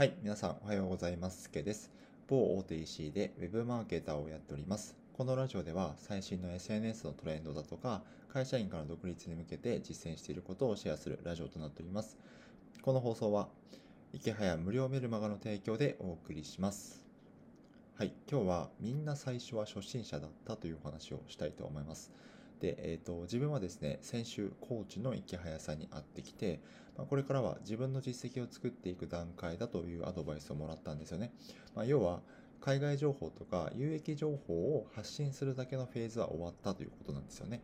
はい、皆さんおはようございます。すけです。某大手 EC で Web マーケターをやっております。このラジオでは最新の SNS のトレンドだとか、会社員から独立に向けて実践していることをシェアするラジオとなっております。この放送は、池早無料メルマガの提供でお送りします。はい、今日はみんな最初は初心者だったというお話をしたいと思います。で、えーと、自分はですね、先週、コーチの池早さんに会ってきて、まあ、これからは自分の実績を作っていく段階だというアドバイスをもらったんですよね。まあ、要は、海外情報とか有益情報を発信するだけのフェーズは終わったということなんですよね。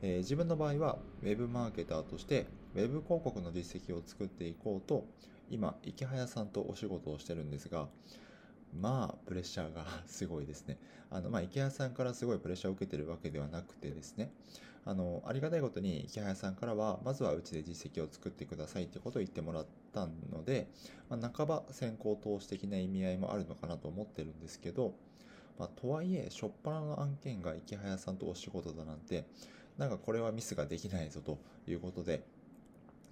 えー、自分の場合は、ウェブマーケターとして、ウェブ広告の実績を作っていこうと、今、池早さんとお仕事をしてるんですが、まあ、プレッシャーが すごいですね。あの、まあ、池谷さんからすごいプレッシャーを受けてるわけではなくてですね、あの、ありがたいことに池谷さんからは、まずはうちで実績を作ってくださいってことを言ってもらったので、まあ、半ば先行投資的な意味合いもあるのかなと思ってるんですけど、まあ、とはいえ、初っ端の案件が池谷さんとお仕事だなんて、なんかこれはミスができないぞということで、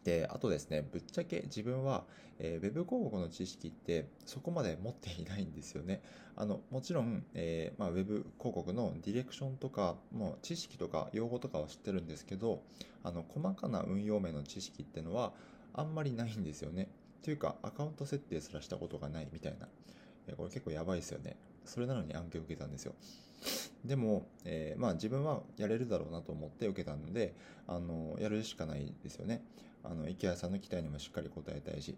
で、あとですね、ぶっちゃけ自分は、えー、ウェブ広告の知識ってそこまで持っていないんですよね。あの、もちろん、えー、まあ、ウェブ広告のディレクションとか、もう知識とか用語とかは知ってるんですけど、あの、細かな運用面の知識ってのはあんまりないんですよね。というか、アカウント設定すらしたことがないみたいな。え、これ結構やばいですよね。それなのに案件を受けたんですよ。でも、えー、まあ自分はやれるだろうなと思って受けたので、あの、やるしかないですよね。あの、池谷さんの期待にもしっかり応えたいし。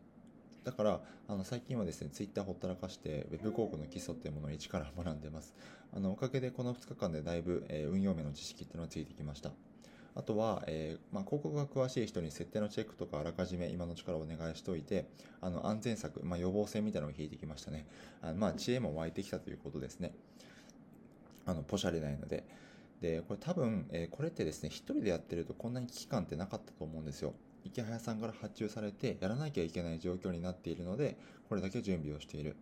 だから、あの、最近はですね、ツイッターほったらかして、ウェブ広告の基礎っていうものを一から学んでます。あの、おかげでこの2日間でだいぶ、えー、運用面の知識っていうのがついてきました。あとは、えー、まあ、広告が詳しい人に設定のチェックとかあらかじめ今の力をお願いしておいて、あの、安全策、まあ、予防線みたいなのを引いてきましたね。あまあ、知恵も湧いてきたということですね。あの、ポシャれないので。で、これ多分、えー、これってですね、一人でやってるとこんなに危機感ってなかったと思うんですよ。池早さんから発注されてやらなきゃいけない状況になっているので、これだけ準備をしている。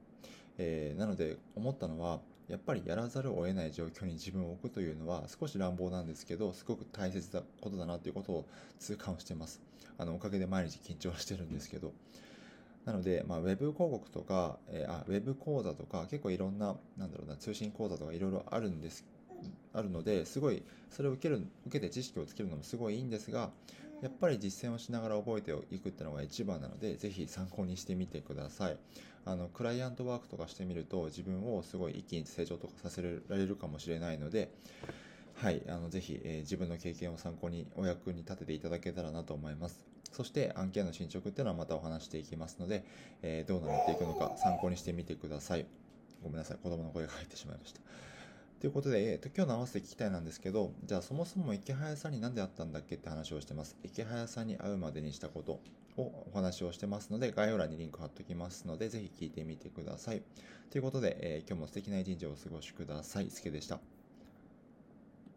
えー、なので、思ったのは、やっぱりやらざるを得ない状況に自分を置くというのは少し乱暴なんですけど、すごく大切なことだなということを痛感をしてます。あの、おかげで毎日緊張してるんですけど。なので、まあ、ウェブ広告とか、えー、あ、ウェブ講座とか、結構いろんな、なんだろうな、通信講座とかいろいろあるんです、あるので、すごい、それを受ける、受けて知識をつけるのもすごいいいんですが、やっぱり実践をしながら覚えていくっていうのが一番なので、ぜひ参考にしてみてください。あの、クライアントワークとかしてみると、自分をすごい一気に成長とかさせられるかもしれないので、はい、あの、ぜひ、えー、自分の経験を参考にお役に立てていただけたらなと思います。そして案件の進捗っていうのはまたお話していきますので、えー、どうなっていくのか参考にしてみてください。ごめんなさい、子供の声が入ってしまいました。ということで、えっと、今日の合わせて聞きたいなんですけど、じゃあそもそも池早さんに何であったんだっけって話をしてます。池早さんに会うまでにしたことをお話をしてますので、概要欄にリンク貼っときますので、ぜひ聞いてみてください。ということで、えー、今日も素敵な一日をお過ごしください。すけでした。